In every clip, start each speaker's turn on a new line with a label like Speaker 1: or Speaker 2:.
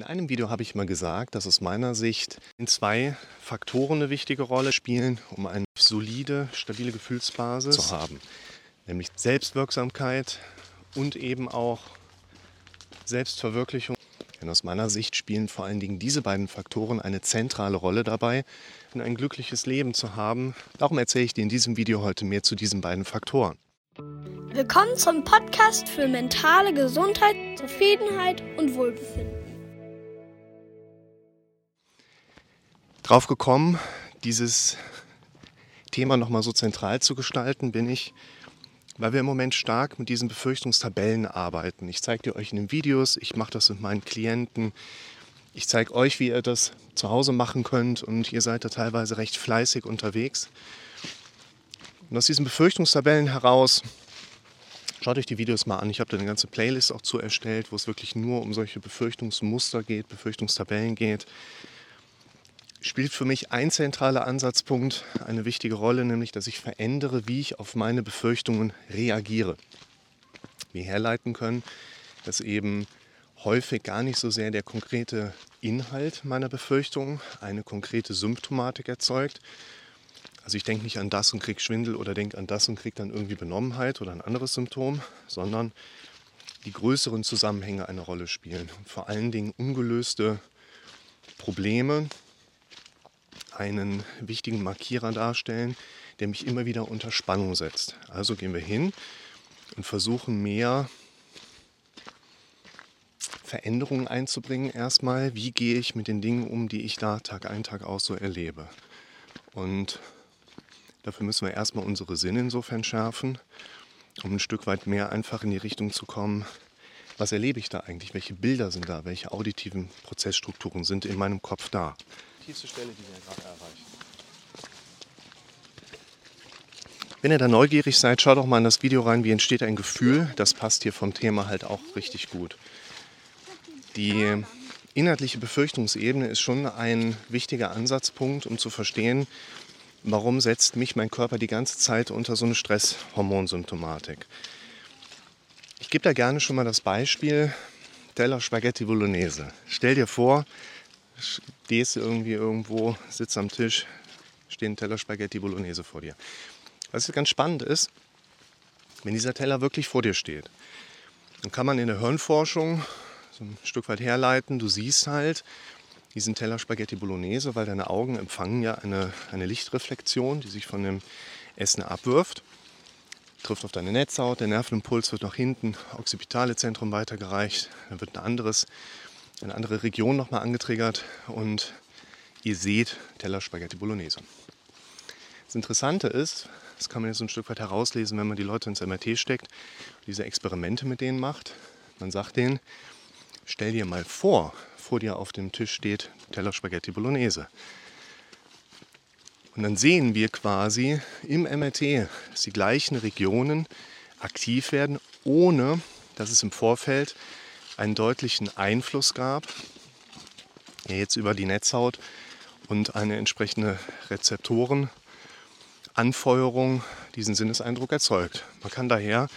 Speaker 1: In einem Video habe ich mal gesagt, dass aus meiner Sicht zwei Faktoren eine wichtige Rolle spielen, um eine solide, stabile Gefühlsbasis zu haben. Nämlich Selbstwirksamkeit und eben auch Selbstverwirklichung. Denn aus meiner Sicht spielen vor allen Dingen diese beiden Faktoren eine zentrale Rolle dabei, ein glückliches Leben zu haben. Darum erzähle ich dir in diesem Video heute mehr zu diesen beiden Faktoren.
Speaker 2: Willkommen zum Podcast für mentale Gesundheit, Zufriedenheit und Wohlbefinden.
Speaker 1: Drauf gekommen, dieses Thema nochmal so zentral zu gestalten, bin ich, weil wir im Moment stark mit diesen Befürchtungstabellen arbeiten. Ich zeige dir euch in den Videos, ich mache das mit meinen Klienten. Ich zeige euch, wie ihr das zu Hause machen könnt und ihr seid da teilweise recht fleißig unterwegs. Und aus diesen Befürchtungstabellen heraus, schaut euch die Videos mal an. Ich habe da eine ganze Playlist auch zu erstellt, wo es wirklich nur um solche Befürchtungsmuster geht, Befürchtungstabellen geht spielt für mich ein zentraler Ansatzpunkt eine wichtige Rolle, nämlich dass ich verändere, wie ich auf meine Befürchtungen reagiere. Wir herleiten können, dass eben häufig gar nicht so sehr der konkrete Inhalt meiner Befürchtung eine konkrete Symptomatik erzeugt. Also ich denke nicht an das und kriege Schwindel oder denke an das und kriege dann irgendwie Benommenheit oder ein anderes Symptom, sondern die größeren Zusammenhänge eine Rolle spielen. Vor allen Dingen ungelöste Probleme, einen wichtigen Markierer darstellen, der mich immer wieder unter Spannung setzt. Also gehen wir hin und versuchen mehr Veränderungen einzubringen erstmal. Wie gehe ich mit den Dingen um, die ich da Tag ein, Tag aus so erlebe? Und dafür müssen wir erstmal unsere Sinne insofern schärfen, um ein Stück weit mehr einfach in die Richtung zu kommen, was erlebe ich da eigentlich? Welche Bilder sind da? Welche auditiven Prozessstrukturen sind in meinem Kopf da? Tiefste Stelle, die wir gerade erreichen. Wenn ihr da neugierig seid, schaut doch mal in das Video rein, wie entsteht ein Gefühl. Das passt hier vom Thema halt auch richtig gut. Die inhaltliche Befürchtungsebene ist schon ein wichtiger Ansatzpunkt, um zu verstehen, warum setzt mich mein Körper die ganze Zeit unter so eine Stresshormonsymptomatik. Ich gebe da gerne schon mal das Beispiel Teller Spaghetti Bolognese. Stell dir vor, stehst irgendwie irgendwo, sitzt am Tisch, steht ein Teller Spaghetti Bolognese vor dir. Was ganz spannend ist, wenn dieser Teller wirklich vor dir steht, dann kann man in der Hirnforschung so ein Stück weit herleiten, du siehst halt diesen Teller Spaghetti Bolognese, weil deine Augen empfangen ja eine, eine Lichtreflexion, die sich von dem Essen abwirft trifft auf deine Netzhaut, der Nervenimpuls wird nach hinten, occipitale Zentrum weitergereicht, dann wird ein anderes eine andere Region nochmal angetriggert und ihr seht Teller Spaghetti Bolognese. Das Interessante ist, das kann man jetzt ein Stück weit herauslesen, wenn man die Leute ins MRT steckt, diese Experimente mit denen macht. Man sagt denen, stell dir mal vor, vor dir auf dem Tisch steht Teller Spaghetti Bolognese. Und dann sehen wir quasi im MRT, dass die gleichen Regionen aktiv werden, ohne dass es im Vorfeld einen deutlichen Einfluss gab, jetzt über die Netzhaut und eine entsprechende Rezeptorenanfeuerung diesen Sinneseindruck erzeugt. Man kann daher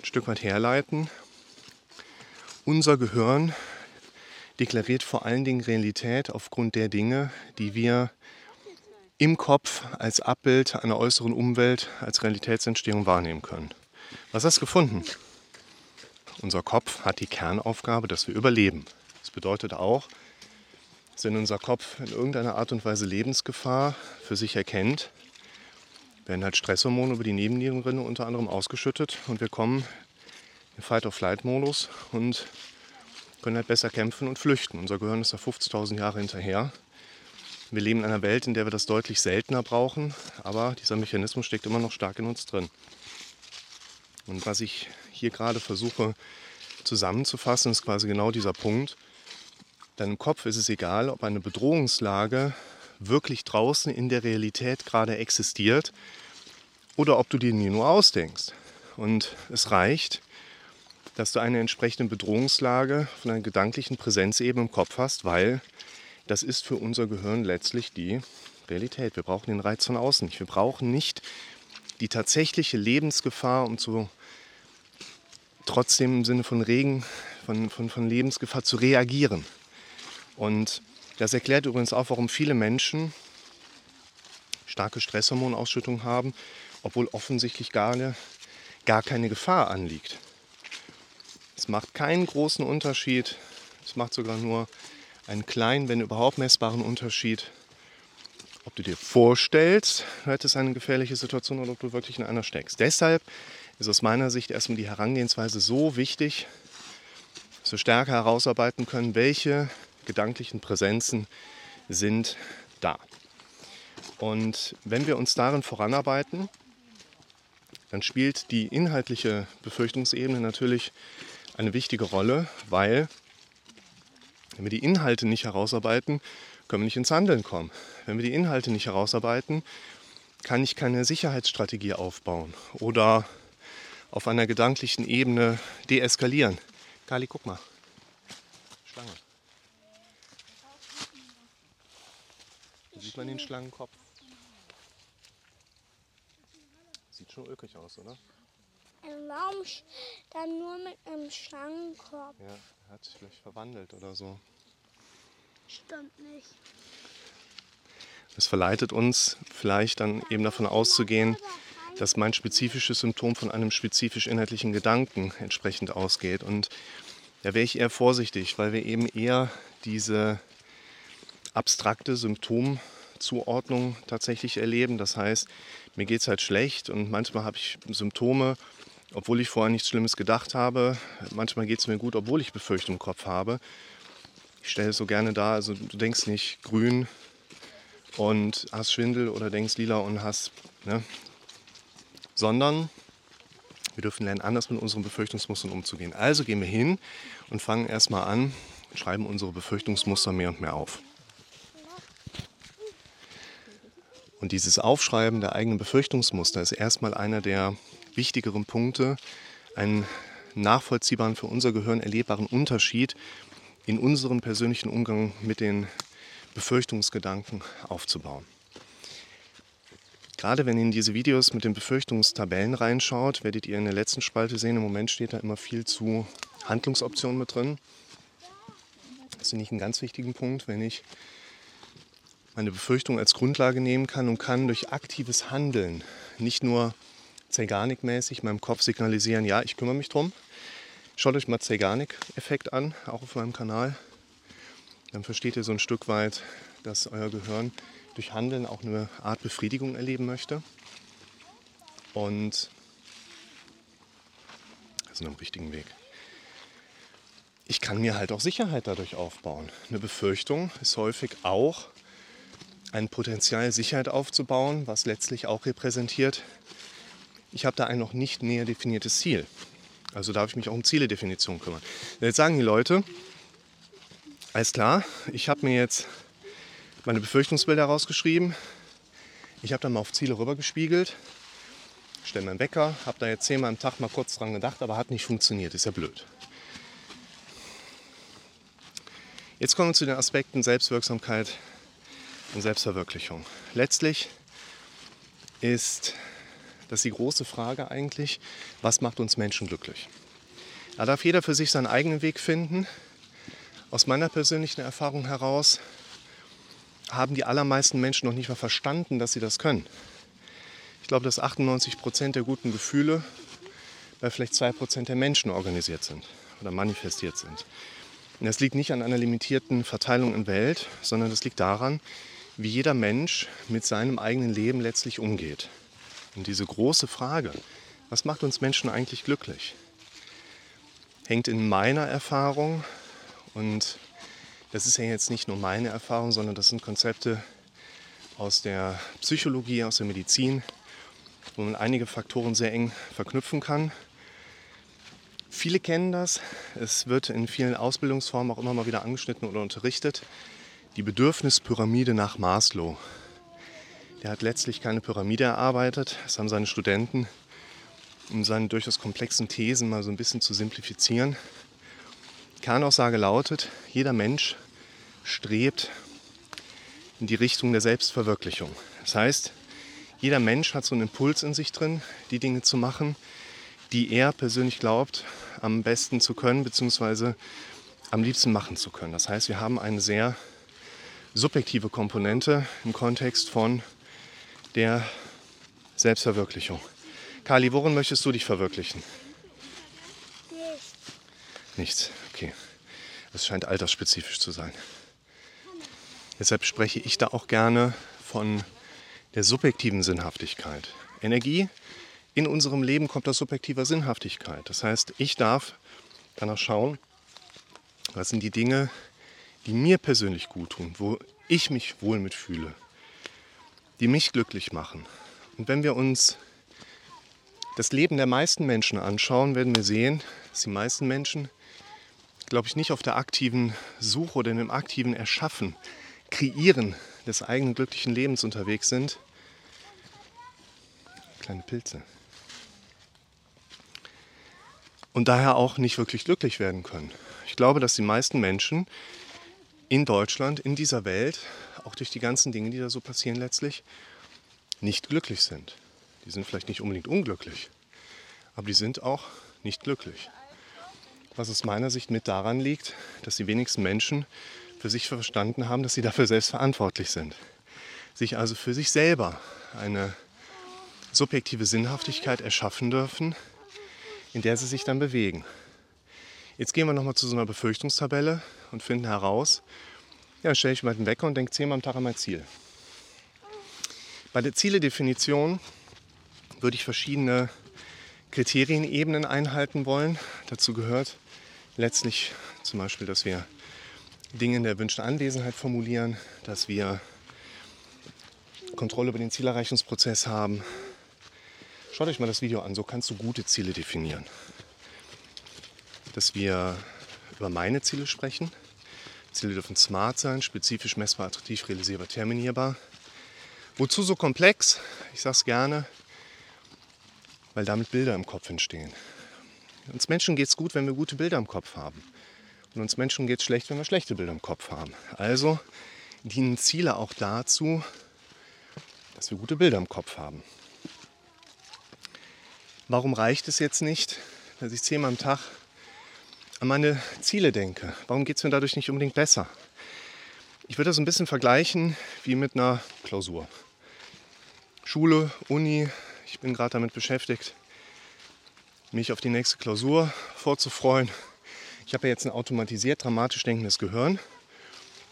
Speaker 1: ein Stück weit herleiten, unser Gehirn deklariert vor allen Dingen Realität aufgrund der Dinge, die wir im Kopf als Abbild einer äußeren Umwelt, als Realitätsentstehung wahrnehmen können. Was hast du gefunden? Unser Kopf hat die Kernaufgabe, dass wir überleben. Das bedeutet auch, dass wenn unser Kopf in irgendeiner Art und Weise Lebensgefahr für sich erkennt, werden halt Stresshormone über die Nebennierenrinne unter anderem ausgeschüttet und wir kommen in Fight-of-Flight-Modus und können halt besser kämpfen und flüchten. Unser Gehirn ist da 50.000 Jahre hinterher. Wir leben in einer Welt, in der wir das deutlich seltener brauchen, aber dieser Mechanismus steckt immer noch stark in uns drin. Und was ich hier gerade versuche zusammenzufassen, ist quasi genau dieser Punkt. Deinem Kopf ist es egal, ob eine Bedrohungslage wirklich draußen in der Realität gerade existiert oder ob du dir die nur ausdenkst. Und es reicht, dass du eine entsprechende Bedrohungslage von einer gedanklichen Präsenzebene im Kopf hast, weil das ist für unser Gehirn letztlich die Realität. Wir brauchen den Reiz von außen nicht. Wir brauchen nicht die tatsächliche Lebensgefahr, um zu trotzdem im Sinne von Regen, von, von, von Lebensgefahr zu reagieren. Und das erklärt übrigens auch, warum viele Menschen starke Stresshormonausschüttung haben, obwohl offensichtlich gar, eine, gar keine Gefahr anliegt. Es macht keinen großen Unterschied, es macht sogar nur einen kleinen, wenn überhaupt messbaren Unterschied, ob du dir vorstellst, du hättest eine gefährliche Situation oder ob du wirklich in einer steckst. Deshalb ist aus meiner Sicht erstmal die Herangehensweise so wichtig, dass wir stärker herausarbeiten können, welche gedanklichen Präsenzen sind da. Und wenn wir uns darin voranarbeiten, dann spielt die inhaltliche Befürchtungsebene natürlich eine wichtige Rolle, weil wenn wir die Inhalte nicht herausarbeiten, können wir nicht ins Handeln kommen. Wenn wir die Inhalte nicht herausarbeiten, kann ich keine Sicherheitsstrategie aufbauen oder auf einer gedanklichen Ebene deeskalieren. Kali, guck mal. Schlange. Da sieht man den Schlangenkopf. Sieht schon ulkig aus, oder?
Speaker 2: Warum dann nur mit einem Schlangenkopf?
Speaker 1: Ja, er hat sich vielleicht verwandelt oder so.
Speaker 2: Stimmt nicht.
Speaker 1: Es verleitet uns vielleicht dann eben davon auszugehen, dass mein spezifisches Symptom von einem spezifisch inhaltlichen Gedanken entsprechend ausgeht. Und da wäre ich eher vorsichtig, weil wir eben eher diese abstrakte Symptomzuordnung tatsächlich erleben. Das heißt, mir geht es halt schlecht und manchmal habe ich Symptome, obwohl ich vorher nichts Schlimmes gedacht habe. Manchmal geht es mir gut, obwohl ich Befürchtung im Kopf habe. Ich stelle es so gerne dar, also du denkst nicht grün und hast Schwindel oder denkst lila und hast, ne? sondern wir dürfen lernen, anders mit unseren Befürchtungsmustern umzugehen. Also gehen wir hin und fangen erstmal an, schreiben unsere Befürchtungsmuster mehr und mehr auf. Und dieses Aufschreiben der eigenen Befürchtungsmuster ist erstmal einer der wichtigeren Punkte, einen nachvollziehbaren, für unser Gehirn erlebbaren Unterschied in unserem persönlichen Umgang mit den Befürchtungsgedanken aufzubauen. Gerade wenn ihr in diese Videos mit den Befürchtungstabellen reinschaut, werdet ihr in der letzten Spalte sehen, im Moment steht da immer viel zu Handlungsoptionen mit drin. Das finde ich einen ganz wichtigen Punkt, wenn ich meine Befürchtung als Grundlage nehmen kann und kann durch aktives Handeln nicht nur Zeigarnik-mäßig meinem Kopf signalisieren, ja, ich kümmere mich drum. Schaut euch mal Zeigarnik-Effekt an, auch auf meinem Kanal. Dann versteht ihr so ein Stück weit, dass euer Gehirn durch Handeln auch eine Art Befriedigung erleben möchte. Und sind am richtigen Weg. Ich kann mir halt auch Sicherheit dadurch aufbauen. Eine Befürchtung ist häufig auch ein Potenzial, Sicherheit aufzubauen, was letztlich auch repräsentiert, ich habe da ein noch nicht näher definiertes Ziel. Also darf ich mich auch um Zieledefinition kümmern. Jetzt sagen die Leute, alles klar, ich habe mir jetzt meine Befürchtungsbilder rausgeschrieben. Ich habe dann mal auf Ziele rübergespiegelt, stelle meinen Wecker, habe da jetzt zehnmal am Tag mal kurz dran gedacht, aber hat nicht funktioniert. Ist ja blöd. Jetzt kommen wir zu den Aspekten Selbstwirksamkeit und Selbstverwirklichung. Letztlich ist das ist die große Frage eigentlich, was macht uns Menschen glücklich? Da darf jeder für sich seinen eigenen Weg finden. Aus meiner persönlichen Erfahrung heraus haben die allermeisten Menschen noch nicht mal verstanden, dass sie das können. Ich glaube, dass 98 Prozent der guten Gefühle bei vielleicht 2 Prozent der Menschen organisiert sind oder manifestiert sind. Und das liegt nicht an einer limitierten Verteilung in Welt, sondern das liegt daran, wie jeder Mensch mit seinem eigenen Leben letztlich umgeht. Und diese große Frage, was macht uns Menschen eigentlich glücklich, hängt in meiner Erfahrung und das ist ja jetzt nicht nur meine Erfahrung, sondern das sind Konzepte aus der Psychologie, aus der Medizin, wo man einige Faktoren sehr eng verknüpfen kann. Viele kennen das. Es wird in vielen Ausbildungsformen auch immer mal wieder angeschnitten oder unterrichtet. Die Bedürfnispyramide nach Maslow. Der hat letztlich keine Pyramide erarbeitet. Das haben seine Studenten, um seine durchaus komplexen Thesen mal so ein bisschen zu simplifizieren. Kernaussage lautet, jeder Mensch strebt in die Richtung der Selbstverwirklichung. Das heißt, jeder Mensch hat so einen Impuls in sich drin, die Dinge zu machen, die er persönlich glaubt, am besten zu können, beziehungsweise am liebsten machen zu können. Das heißt, wir haben eine sehr subjektive Komponente im Kontext von der Selbstverwirklichung. Kali, worin möchtest du dich verwirklichen? Nichts. Nichts, okay. Das scheint altersspezifisch zu sein. Deshalb spreche ich da auch gerne von der subjektiven Sinnhaftigkeit. Energie in unserem Leben kommt aus subjektiver Sinnhaftigkeit. Das heißt, ich darf danach schauen, was sind die Dinge, die mir persönlich gut tun, wo ich mich wohl mitfühle, die mich glücklich machen. Und wenn wir uns das Leben der meisten Menschen anschauen, werden wir sehen, dass die meisten Menschen, glaube ich, nicht auf der aktiven Suche oder dem aktiven Erschaffen, Kreieren des eigenen glücklichen Lebens unterwegs sind. Kleine Pilze. Und daher auch nicht wirklich glücklich werden können. Ich glaube, dass die meisten Menschen in Deutschland, in dieser Welt, auch durch die ganzen Dinge, die da so passieren letztlich, nicht glücklich sind. Die sind vielleicht nicht unbedingt unglücklich, aber die sind auch nicht glücklich. Was aus meiner Sicht mit daran liegt, dass die wenigsten Menschen für sich verstanden haben, dass sie dafür selbst verantwortlich sind. Sich also für sich selber eine subjektive Sinnhaftigkeit erschaffen dürfen, in der sie sich dann bewegen. Jetzt gehen wir nochmal zu so einer Befürchtungstabelle und finden heraus, ja, stelle ich mal den Wecker und denke zehnmal am Tag an mein Ziel. Bei der Zieledefinition würde ich verschiedene Kriterienebenen einhalten wollen. Dazu gehört letztlich zum Beispiel, dass wir Dinge in der erwünschten Anwesenheit formulieren, dass wir Kontrolle über den Zielerreichungsprozess haben. Schaut euch mal das Video an, so kannst du gute Ziele definieren. Dass wir über meine Ziele sprechen. Ziele dürfen smart sein, spezifisch, messbar, attraktiv, realisierbar, terminierbar. Wozu so komplex? Ich sage es gerne, weil damit Bilder im Kopf entstehen. Uns Menschen geht es gut, wenn wir gute Bilder im Kopf haben. Und uns Menschen geht es schlecht, wenn wir schlechte Bilder im Kopf haben. Also dienen Ziele auch dazu, dass wir gute Bilder im Kopf haben. Warum reicht es jetzt nicht, dass ich zehnmal am Tag an meine Ziele denke? Warum geht es mir dadurch nicht unbedingt besser? Ich würde das ein bisschen vergleichen wie mit einer Klausur. Schule, Uni, ich bin gerade damit beschäftigt, mich auf die nächste Klausur vorzufreuen. Ich habe ja jetzt ein automatisiert dramatisch denkendes Gehirn.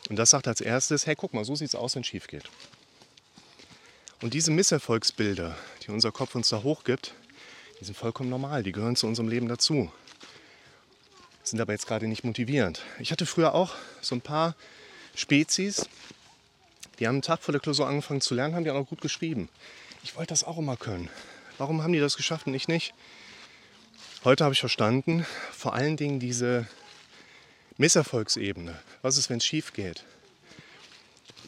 Speaker 1: Und das sagt als erstes, hey, guck mal, so sieht es aus, wenn es schief geht. Und diese Misserfolgsbilder, die unser Kopf uns da hochgibt, die sind vollkommen normal, die gehören zu unserem Leben dazu. Sind aber jetzt gerade nicht motivierend. Ich hatte früher auch so ein paar Spezies, die haben einen Tag vor der Klausur angefangen zu lernen, haben die auch noch gut geschrieben. Ich wollte das auch immer können. Warum haben die das geschafft und ich nicht? Heute habe ich verstanden, vor allen Dingen diese Misserfolgsebene. Was ist, wenn es schief geht?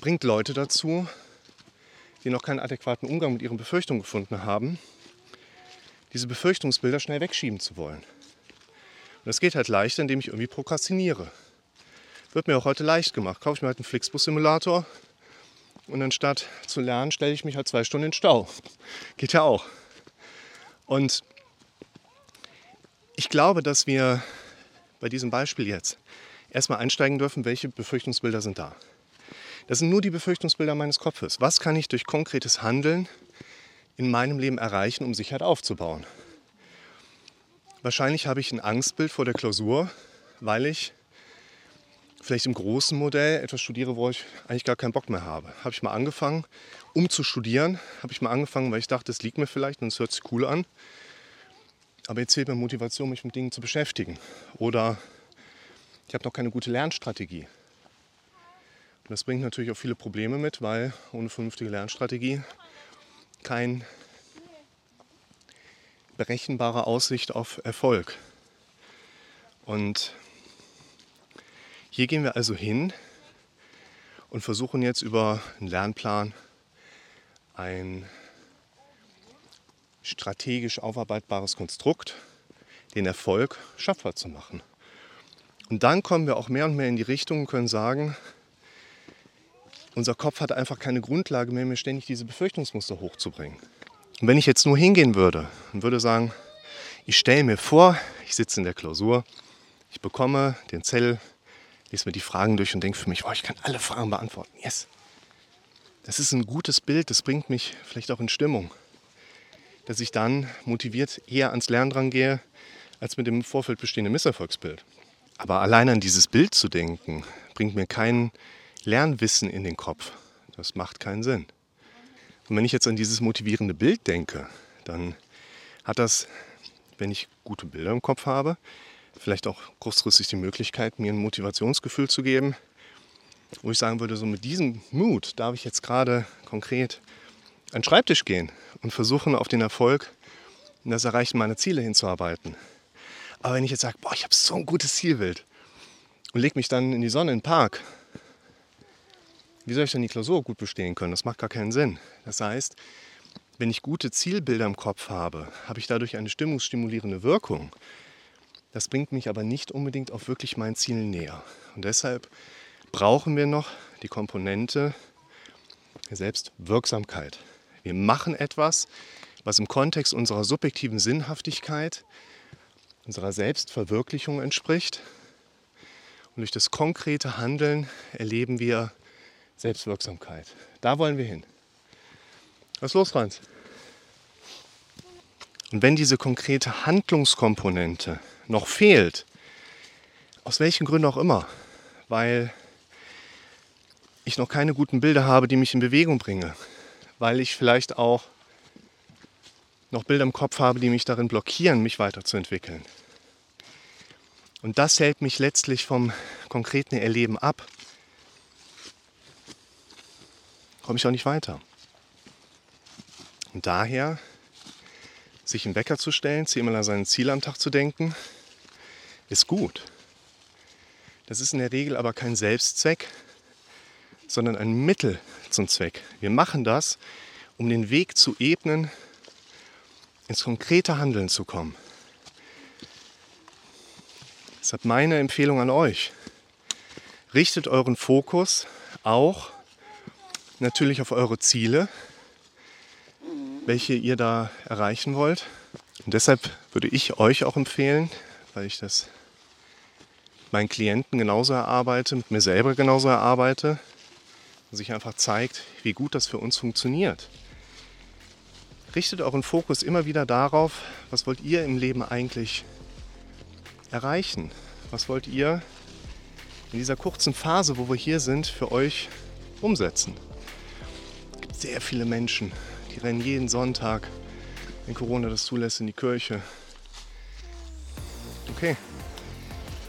Speaker 1: Bringt Leute dazu, die noch keinen adäquaten Umgang mit ihren Befürchtungen gefunden haben, diese Befürchtungsbilder schnell wegschieben zu wollen. Und das geht halt leichter, indem ich irgendwie prokrastiniere. Wird mir auch heute leicht gemacht. Kaufe ich mir halt einen Flixbus-Simulator und anstatt zu lernen, stelle ich mich halt zwei Stunden in Stau. Geht ja auch. Und ich glaube, dass wir bei diesem Beispiel jetzt erstmal einsteigen dürfen, welche Befürchtungsbilder sind da. Das sind nur die Befürchtungsbilder meines Kopfes. Was kann ich durch konkretes Handeln in meinem Leben erreichen, um Sicherheit aufzubauen? Wahrscheinlich habe ich ein Angstbild vor der Klausur, weil ich vielleicht im großen Modell etwas studiere, wo ich eigentlich gar keinen Bock mehr habe. Habe ich mal angefangen, um zu studieren, habe ich mal angefangen, weil ich dachte, es liegt mir vielleicht und es hört sich cool an. Aber jetzt fehlt mir Motivation, mich mit Dingen zu beschäftigen. Oder ich habe noch keine gute Lernstrategie. Und das bringt natürlich auch viele Probleme mit, weil ohne vernünftige Lernstrategie kein berechenbare Aussicht auf Erfolg. Und hier gehen wir also hin und versuchen jetzt über einen Lernplan ein strategisch aufarbeitbares Konstrukt, den Erfolg schaffbar zu machen. Und dann kommen wir auch mehr und mehr in die Richtung und können sagen, unser Kopf hat einfach keine Grundlage mehr, mir ständig diese Befürchtungsmuster hochzubringen. Und wenn ich jetzt nur hingehen würde und würde sagen, ich stelle mir vor, ich sitze in der Klausur, ich bekomme den Zettel lese mir die Fragen durch und denke für mich, oh, ich kann alle Fragen beantworten. Yes. Das ist ein gutes Bild, das bringt mich vielleicht auch in Stimmung. Dass ich dann motiviert eher ans Lernen dran gehe, als mit dem im Vorfeld bestehenden Misserfolgsbild. Aber allein an dieses Bild zu denken, bringt mir kein Lernwissen in den Kopf. Das macht keinen Sinn. Und wenn ich jetzt an dieses motivierende Bild denke, dann hat das, wenn ich gute Bilder im Kopf habe, vielleicht auch kurzfristig die Möglichkeit, mir ein Motivationsgefühl zu geben, wo ich sagen würde, so mit diesem Mut darf ich jetzt gerade konkret an den Schreibtisch gehen und versuchen, auf den Erfolg und das Erreichen meiner Ziele hinzuarbeiten. Aber wenn ich jetzt sage, boah, ich habe so ein gutes Zielbild und lege mich dann in die Sonne in den Park, wie soll ich dann die Klausur gut bestehen können? Das macht gar keinen Sinn. Das heißt, wenn ich gute Zielbilder im Kopf habe, habe ich dadurch eine stimmungsstimulierende Wirkung. Das bringt mich aber nicht unbedingt auf wirklich mein Ziel näher. Und deshalb brauchen wir noch die Komponente der Selbstwirksamkeit. Wir machen etwas, was im Kontext unserer subjektiven Sinnhaftigkeit, unserer Selbstverwirklichung entspricht. Und durch das konkrete Handeln erleben wir Selbstwirksamkeit. Da wollen wir hin. Was los, Franz? Und wenn diese konkrete Handlungskomponente noch fehlt, aus welchen Gründen auch immer, weil ich noch keine guten Bilder habe, die mich in Bewegung bringen, weil ich vielleicht auch noch Bilder im Kopf habe, die mich darin blockieren, mich weiterzuentwickeln. Und das hält mich letztlich vom konkreten Erleben ab. Komme ich auch nicht weiter. Und daher sich einen Wecker zu stellen, zehnmal an sein Ziel am Tag zu denken, ist gut. Das ist in der Regel aber kein Selbstzweck, sondern ein Mittel zum Zweck. Wir machen das, um den Weg zu ebnen, ins konkrete Handeln zu kommen. Deshalb meine Empfehlung an euch. Richtet euren Fokus auch natürlich auf eure Ziele, welche ihr da erreichen wollt. Und deshalb würde ich euch auch empfehlen, weil ich das meinen Klienten genauso erarbeite, mit mir selber genauso erarbeite, sich einfach zeigt, wie gut das für uns funktioniert. Richtet euren Fokus immer wieder darauf, was wollt ihr im Leben eigentlich erreichen? Was wollt ihr in dieser kurzen Phase, wo wir hier sind, für euch umsetzen? Sehr viele Menschen, die rennen jeden Sonntag, wenn Corona das zulässt, in die Kirche. Okay.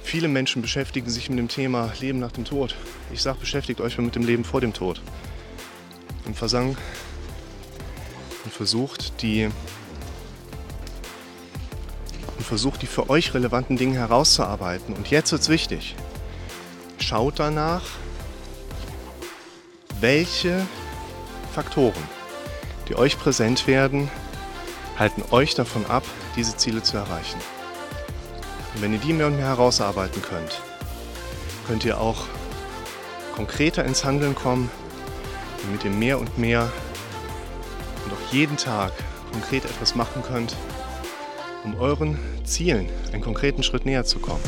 Speaker 1: Viele Menschen beschäftigen sich mit dem Thema Leben nach dem Tod. Ich sage, beschäftigt euch mit dem Leben vor dem Tod. Im Versang und versucht die und versucht die für euch relevanten Dinge herauszuarbeiten. Und jetzt wird es wichtig. Schaut danach, welche Faktoren die euch präsent werden, halten euch davon ab, diese Ziele zu erreichen. Und wenn ihr die mehr und mehr herausarbeiten könnt, könnt ihr auch konkreter ins Handeln kommen, damit ihr mehr und mehr und auch jeden Tag konkret etwas machen könnt, um euren Zielen einen konkreten Schritt näher zu kommen.